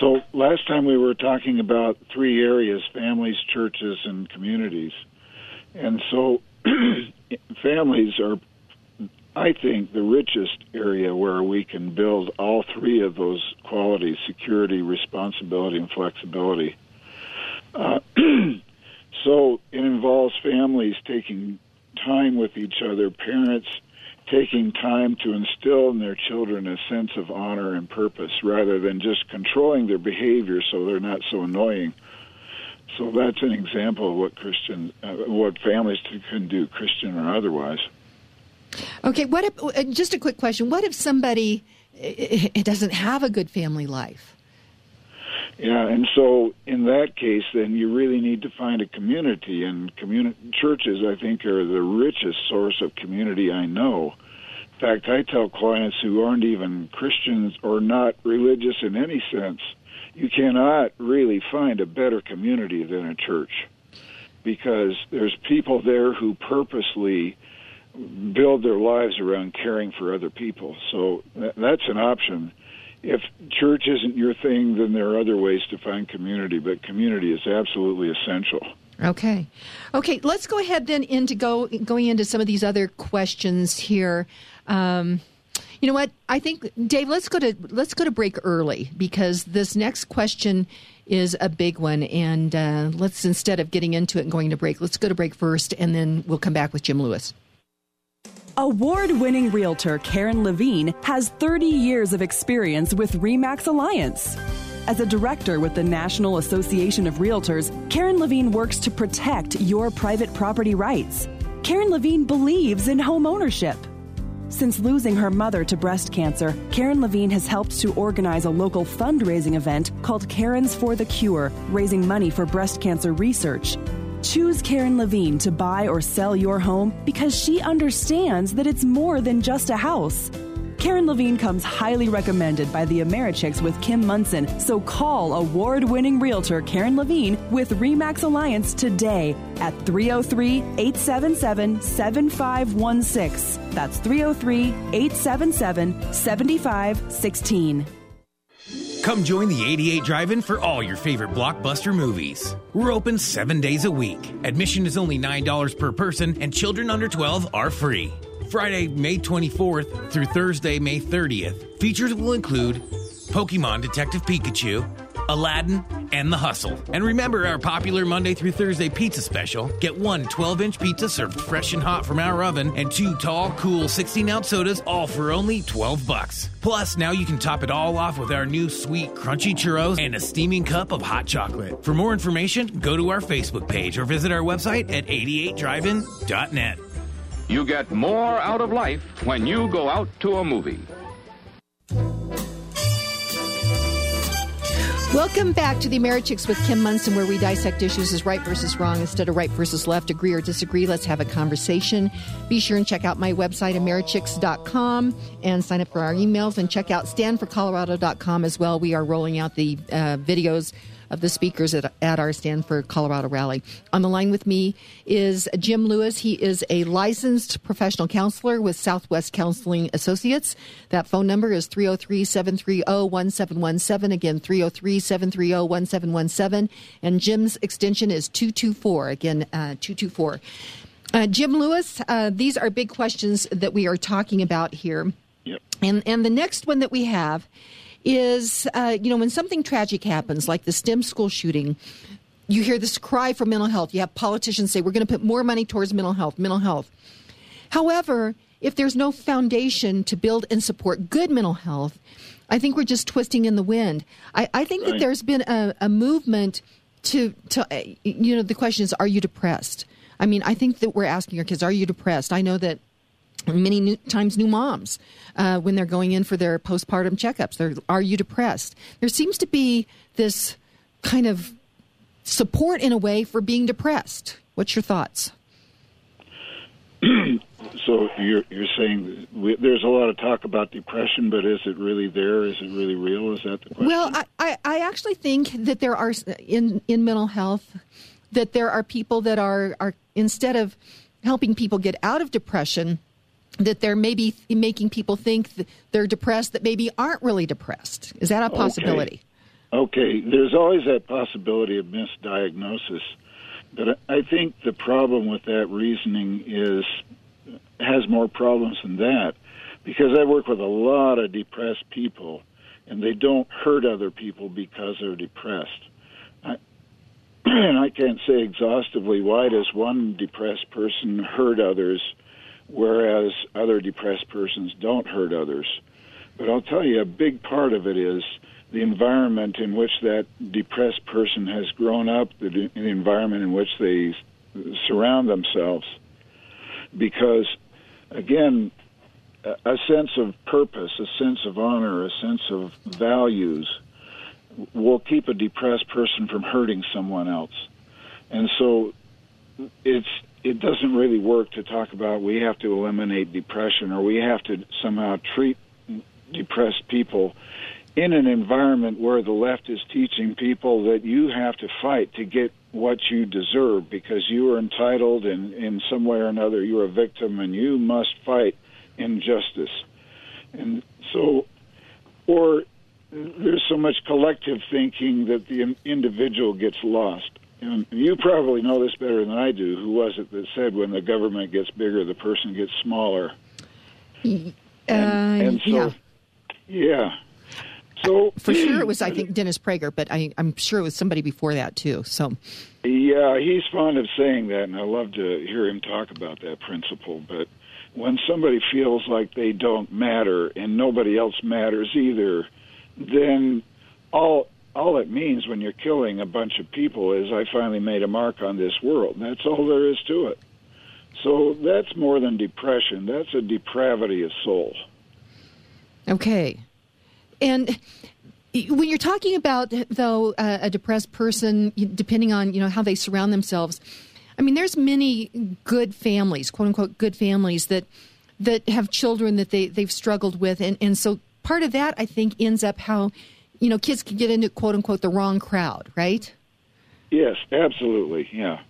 So last time we were talking about three areas families, churches, and communities. And so families are I think, the richest area where we can build all three of those qualities security, responsibility, and flexibility. Uh, so it involves families taking time with each other, parents taking time to instill in their children a sense of honor and purpose rather than just controlling their behavior so they're not so annoying. So that's an example of what Christian, uh, what families can do, Christian or otherwise. Okay, what if, uh, just a quick question. What if somebody it doesn't have a good family life? Yeah, and so in that case, then you really need to find a community, and communi- churches, I think, are the richest source of community I know. In fact, I tell clients who aren't even Christians or not religious in any sense, you cannot really find a better community than a church because there's people there who purposely build their lives around caring for other people. So that's an option. If church isn't your thing, then there are other ways to find community, but community is absolutely essential. Okay, okay. Let's go ahead then into go going into some of these other questions here. Um, you know what? I think Dave. Let's go to let's go to break early because this next question is a big one, and uh, let's instead of getting into it and going to break, let's go to break first, and then we'll come back with Jim Lewis. Award winning realtor Karen Levine has 30 years of experience with REMAX Alliance. As a director with the National Association of Realtors, Karen Levine works to protect your private property rights. Karen Levine believes in home ownership. Since losing her mother to breast cancer, Karen Levine has helped to organize a local fundraising event called Karens for the Cure, raising money for breast cancer research. Choose Karen Levine to buy or sell your home because she understands that it's more than just a house. Karen Levine comes highly recommended by the Americhicks with Kim Monson, so call award winning realtor Karen Levine with REMAX Alliance today at 303 877 7516. That's 303 877 7516. Come join the 88 Drive In for all your favorite blockbuster movies. We're open seven days a week. Admission is only $9 per person, and children under 12 are free. Friday, May 24th through Thursday, May 30th, features will include Pokemon Detective Pikachu, Aladdin, and The Hustle. And remember our popular Monday through Thursday pizza special. Get one 12 inch pizza served fresh and hot from our oven, and two tall, cool 16 ounce sodas, all for only 12 bucks. Plus, now you can top it all off with our new sweet, crunchy churros and a steaming cup of hot chocolate. For more information, go to our Facebook page or visit our website at 88drivein.net. You get more out of life when you go out to a movie. Welcome back to the Americhicks with Kim Monson, where we dissect issues as right versus wrong instead of right versus left, agree or disagree. Let's have a conversation. Be sure and check out my website, americhicks.com, and sign up for our emails and check out standforcolorado.com as well. We are rolling out the uh, videos of the speakers at, at our Stand for Colorado rally. On the line with me is Jim Lewis. He is a licensed professional counselor with Southwest Counseling Associates. That phone number is 303 730 1717. Again, 303 730 1717. And Jim's extension is 224. Again, uh, 224. Uh, Jim Lewis, uh, these are big questions that we are talking about here. Yep. And, and the next one that we have is, uh, you know, when something tragic happens, like the STEM school shooting, you hear this cry for mental health. You have politicians say, we're going to put more money towards mental health, mental health. However, if there's no foundation to build and support good mental health, I think we're just twisting in the wind. I, I think right. that there's been a, a movement to, to, you know, the question is, are you depressed? I mean, I think that we're asking our kids, are you depressed? I know that many new, times new moms uh, when they're going in for their postpartum checkups they're are you depressed there seems to be this kind of support in a way for being depressed what's your thoughts so you're you're saying we, there's a lot of talk about depression, but is it really there? Is it really real? Is that the question? Well, I, I, I actually think that there are in in mental health that there are people that are are instead of helping people get out of depression, that they're maybe making people think they're depressed that maybe aren't really depressed. Is that a possibility? Okay, okay. there's always that possibility of misdiagnosis. But I think the problem with that reasoning is has more problems than that because I work with a lot of depressed people and they don't hurt other people because they're depressed. I, and I can't say exhaustively why does one depressed person hurt others whereas other depressed persons don't hurt others. But I'll tell you, a big part of it is the environment in which that depressed person has grown up, the, the environment in which they surround themselves. Because, again, a sense of purpose, a sense of honor, a sense of values will keep a depressed person from hurting someone else. And so it's it doesn't really work to talk about we have to eliminate depression or we have to somehow treat depressed people in an environment where the left is teaching people that you have to fight to get what you deserve because you are entitled and in some way or another you're a victim and you must fight injustice. And so, or there's so much collective thinking that the individual gets lost. And you probably know this better than I do. Who was it that said when the government gets bigger, the person gets smaller? Uh, and, and so, yeah. Yeah. So for sure it was I think Dennis Prager, but I, I'm sure it was somebody before that too. So yeah, he's fond of saying that, and I love to hear him talk about that principle. But when somebody feels like they don't matter and nobody else matters either, then all all it means when you're killing a bunch of people is I finally made a mark on this world. That's all there is to it. So that's more than depression. That's a depravity of soul. Okay. And when you're talking about though uh, a depressed person depending on you know how they surround themselves I mean, there's many good families, quote unquote, good families that that have children that they they've struggled with, and and so part of that I think ends up how you know kids can get into quote unquote the wrong crowd, right? Yes, absolutely, yeah.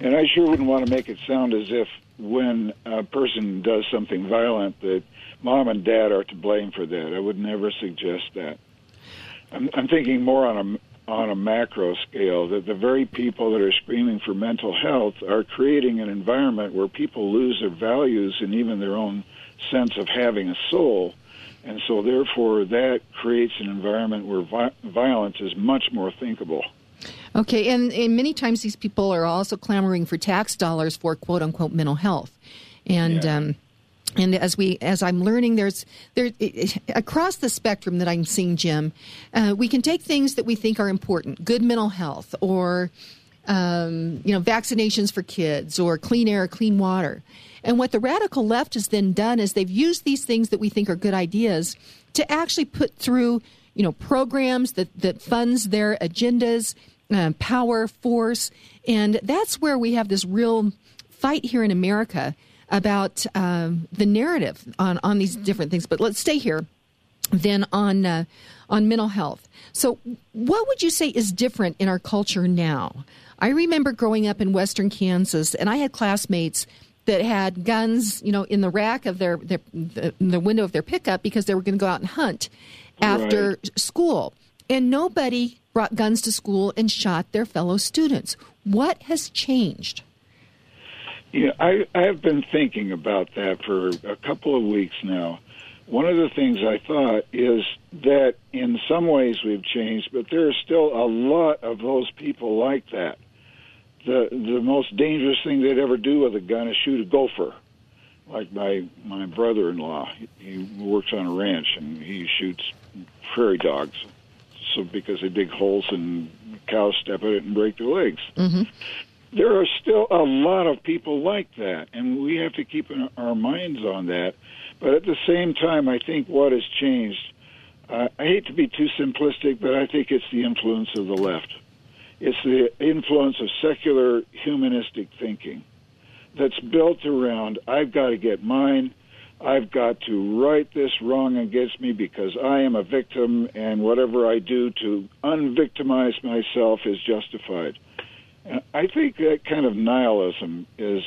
And I sure wouldn't want to make it sound as if when a person does something violent that mom and dad are to blame for that. I would never suggest that. I'm, I'm thinking more on a on a macro scale that the very people that are screaming for mental health are creating an environment where people lose their values and even their own sense of having a soul. And so, therefore, that creates an environment where vi- violence is much more thinkable. Okay, and, and many times these people are also clamoring for tax dollars for quote unquote mental health. And yeah. um, and as we as i'm learning there's there across the spectrum that i'm seeing jim uh, we can take things that we think are important good mental health or um, you know vaccinations for kids or clean air clean water and what the radical left has then done is they've used these things that we think are good ideas to actually put through you know programs that that funds their agendas uh, power force and that's where we have this real fight here in america about um, the narrative on, on these different things. But let's stay here then on uh, on mental health. So, what would you say is different in our culture now? I remember growing up in Western Kansas, and I had classmates that had guns, you know, in the rack of their, their the, the window of their pickup because they were going to go out and hunt after right. school, and nobody brought guns to school and shot their fellow students. What has changed? Yeah, I, I have been thinking about that for a couple of weeks now. One of the things I thought is that in some ways we've changed, but there are still a lot of those people like that. The the most dangerous thing they'd ever do with a gun is shoot a gopher. Like my my brother-in-law, he works on a ranch and he shoots prairie dogs. So because they dig holes and cows step in it and break their legs. Mm-hmm there are still a lot of people like that, and we have to keep our minds on that. But at the same time, I think what has changed, uh, I hate to be too simplistic, but I think it's the influence of the left. It's the influence of secular humanistic thinking that's built around I've got to get mine, I've got to right this wrong against me because I am a victim, and whatever I do to unvictimize myself is justified. I think that kind of nihilism is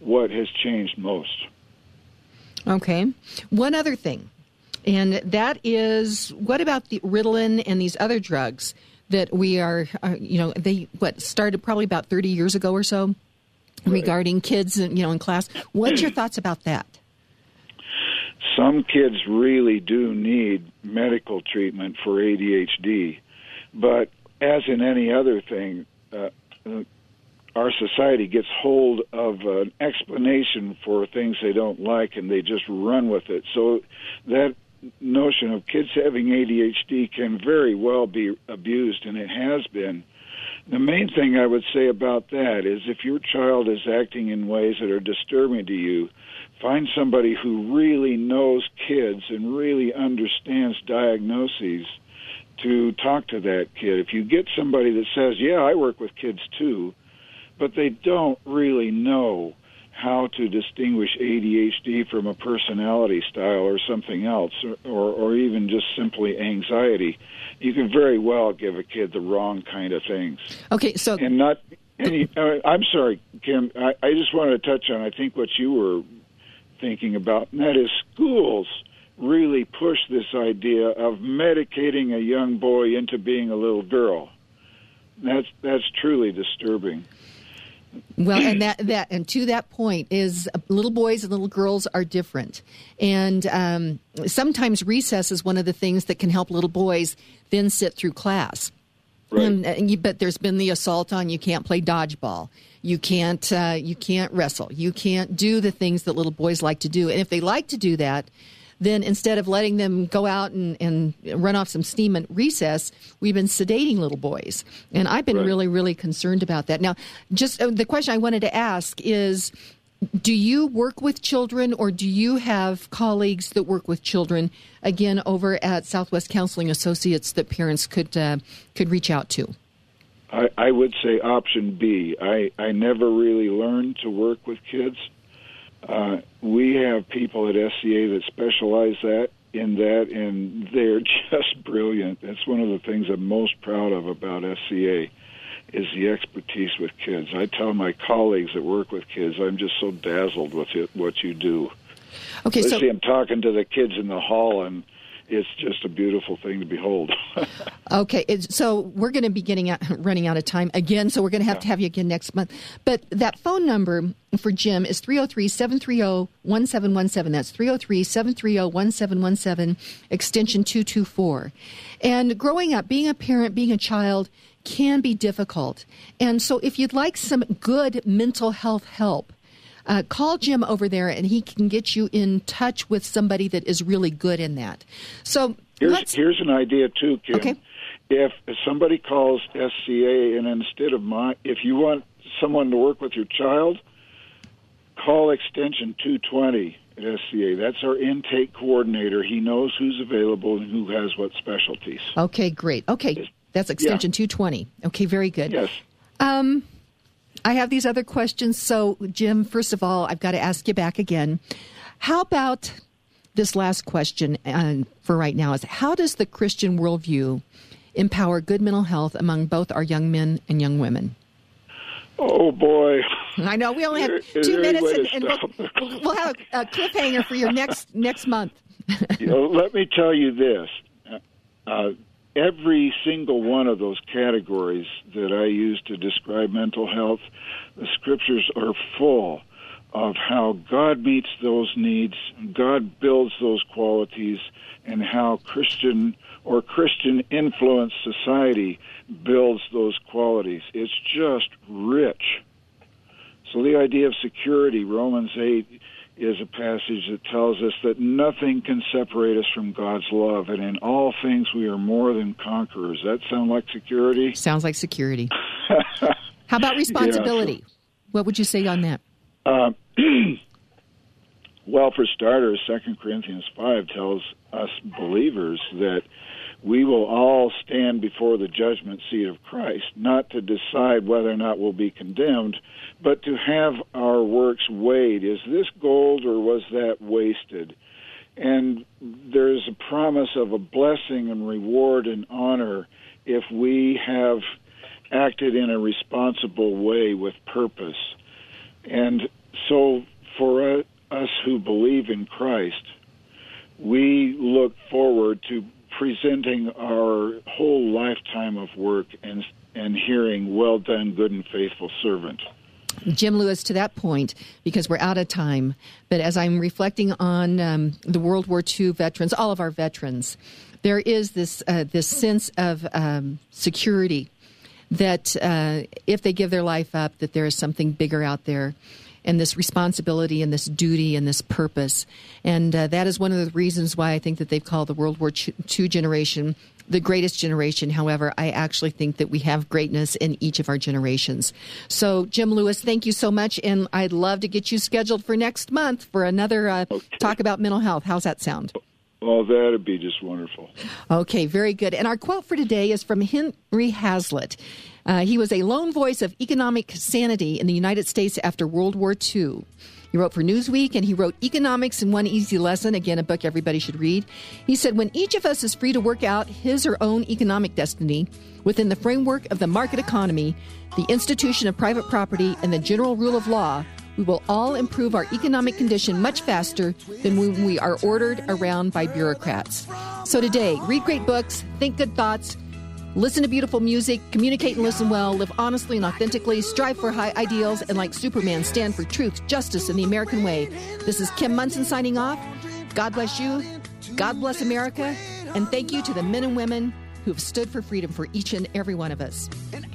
what has changed most. Okay. One other thing, and that is what about the Ritalin and these other drugs that we are, uh, you know, they what started probably about 30 years ago or so? regarding kids, you know, in class. What's your thoughts about that? Some kids really do need medical treatment for ADHD, but as in any other thing, uh, uh, our society gets hold of an explanation for things they don't like and they just run with it. So that notion of kids having ADHD can very well be abused, and it has been. The main thing I would say about that is if your child is acting in ways that are disturbing to you, find somebody who really knows kids and really understands diagnoses to talk to that kid. If you get somebody that says, "Yeah, I work with kids too," but they don't really know how to distinguish ADHD from a personality style or something else, or, or, or even just simply anxiety, you can very well give a kid the wrong kind of things. Okay, so and not. Any, uh, I'm sorry, Kim. I, I just wanted to touch on. I think what you were thinking about, and that is schools really push this idea of medicating a young boy into being a little girl. That's that's truly disturbing. Well, and that that and to that point is uh, little boys and little girls are different, and um, sometimes recess is one of the things that can help little boys then sit through class. Right. And, and you, but there's been the assault on you can't play dodgeball, you can't uh, you can't wrestle, you can't do the things that little boys like to do, and if they like to do that, then instead of letting them go out and, and run off some steam at recess, we've been sedating little boys. And I've been Right. really, really concerned about that. Now, just uh, the question I wanted to ask is do you work with children or do you have colleagues that work with children again over at Southwest Counseling Associates that parents could uh, could reach out to? I, I would say option B. I, I never really learned to work with kids. Uh, we have people at SCA that specialize that in that, and they're just brilliant. That's one of the things I'm most proud of about SCA is the expertise with kids. I tell my colleagues that work with kids, I'm just so dazzled with it, what you do. Okay, Let's so see, I'm talking to the kids in the hall, and it's just a beautiful thing to behold. Okay, so we're going to be getting out, running out of time again, so we're going to have to have you again next month. But that phone number for Jim is 303 730 1717. That's 303 730 1717, extension 224. And growing up, being a parent, being a child can be difficult. And so if you'd like some good mental health help, uh, call Jim over there and he can get you in touch with somebody that is really good in that. So Here's here's an idea too, Kim. Okay. If, if somebody calls SCA and instead of my, if you want someone to work with your child, call extension 220 at SCA. That's our intake coordinator. He knows who's available and who has what specialties. Okay, great. Okay, that's extension 220. Okay, very good. Yes. Um, I have these other questions. So, Jim, first of all, I've got to ask you back again. How about this last question uh, for right now is how does the Christian worldview empower good mental health among both our young men and young women? Oh boy. I know we only have there two minutes, and, and we'll, we'll- we'll have a cliffhanger for your next next month. you know, let me tell you this. Uh, every single one of those categories that I use to describe mental health, the scriptures are full of how God meets those needs, God builds those qualities, and how Christian or Christian influenced society builds those qualities. It's just rich. So the idea of security, Romans 8, is a passage that tells us that nothing can separate us from God's love, and in all things we are more than conquerors. That sound like security? Sounds like security. How about responsibility? What would you say on that? Uh, well, for starters, Second Corinthians five tells us believers that we will all stand before the judgment seat of Christ, not to decide whether or not we'll be condemned, but to have our works weighed. Is this gold or was that wasted? And there's a promise of a blessing and reward and honor if we have acted in a responsible way with purpose. And so, for us who believe in Christ, we look forward to presenting our whole lifetime of work and and hearing, "Well done, good and faithful servant." Jim Lewis to that point because we're out of time. But as I'm reflecting on um, the World War II veterans, all of our veterans, there is this uh, this sense of um, security that uh, if they give their life up, that there is something bigger out there. And this responsibility and this duty and this purpose. And uh, that is one of the reasons why I think that they've called the World War II generation the greatest generation. However, I actually think that we have greatness in each of our generations. So, Jim Lewis, thank you so much. And I'd love to get you scheduled for next month for another uh, okay. talk about mental health. How's that sound? Well, that'd be just wonderful. Okay, very good. And our quote for today is from Henry Hazlitt. Uh, he was a lone voice of economic sanity in the United States after World War II. He wrote for Newsweek and he wrote Economics in One Easy Lesson, again, a book everybody should read. He said, When each of us is free to work out his or own economic destiny within the framework of the market economy, the institution of private property, and the general rule of law, we will all improve our economic condition much faster than when we are ordered around by bureaucrats. So today, read great books, think good thoughts, Listen to beautiful music, communicate and listen well, live honestly and authentically, strive for high ideals, and like Superman, stand for truth, justice, and the American way. This is Kim Monson signing off. God bless you. God bless America. And thank you to the men and women who have stood for freedom for each and every one of us. And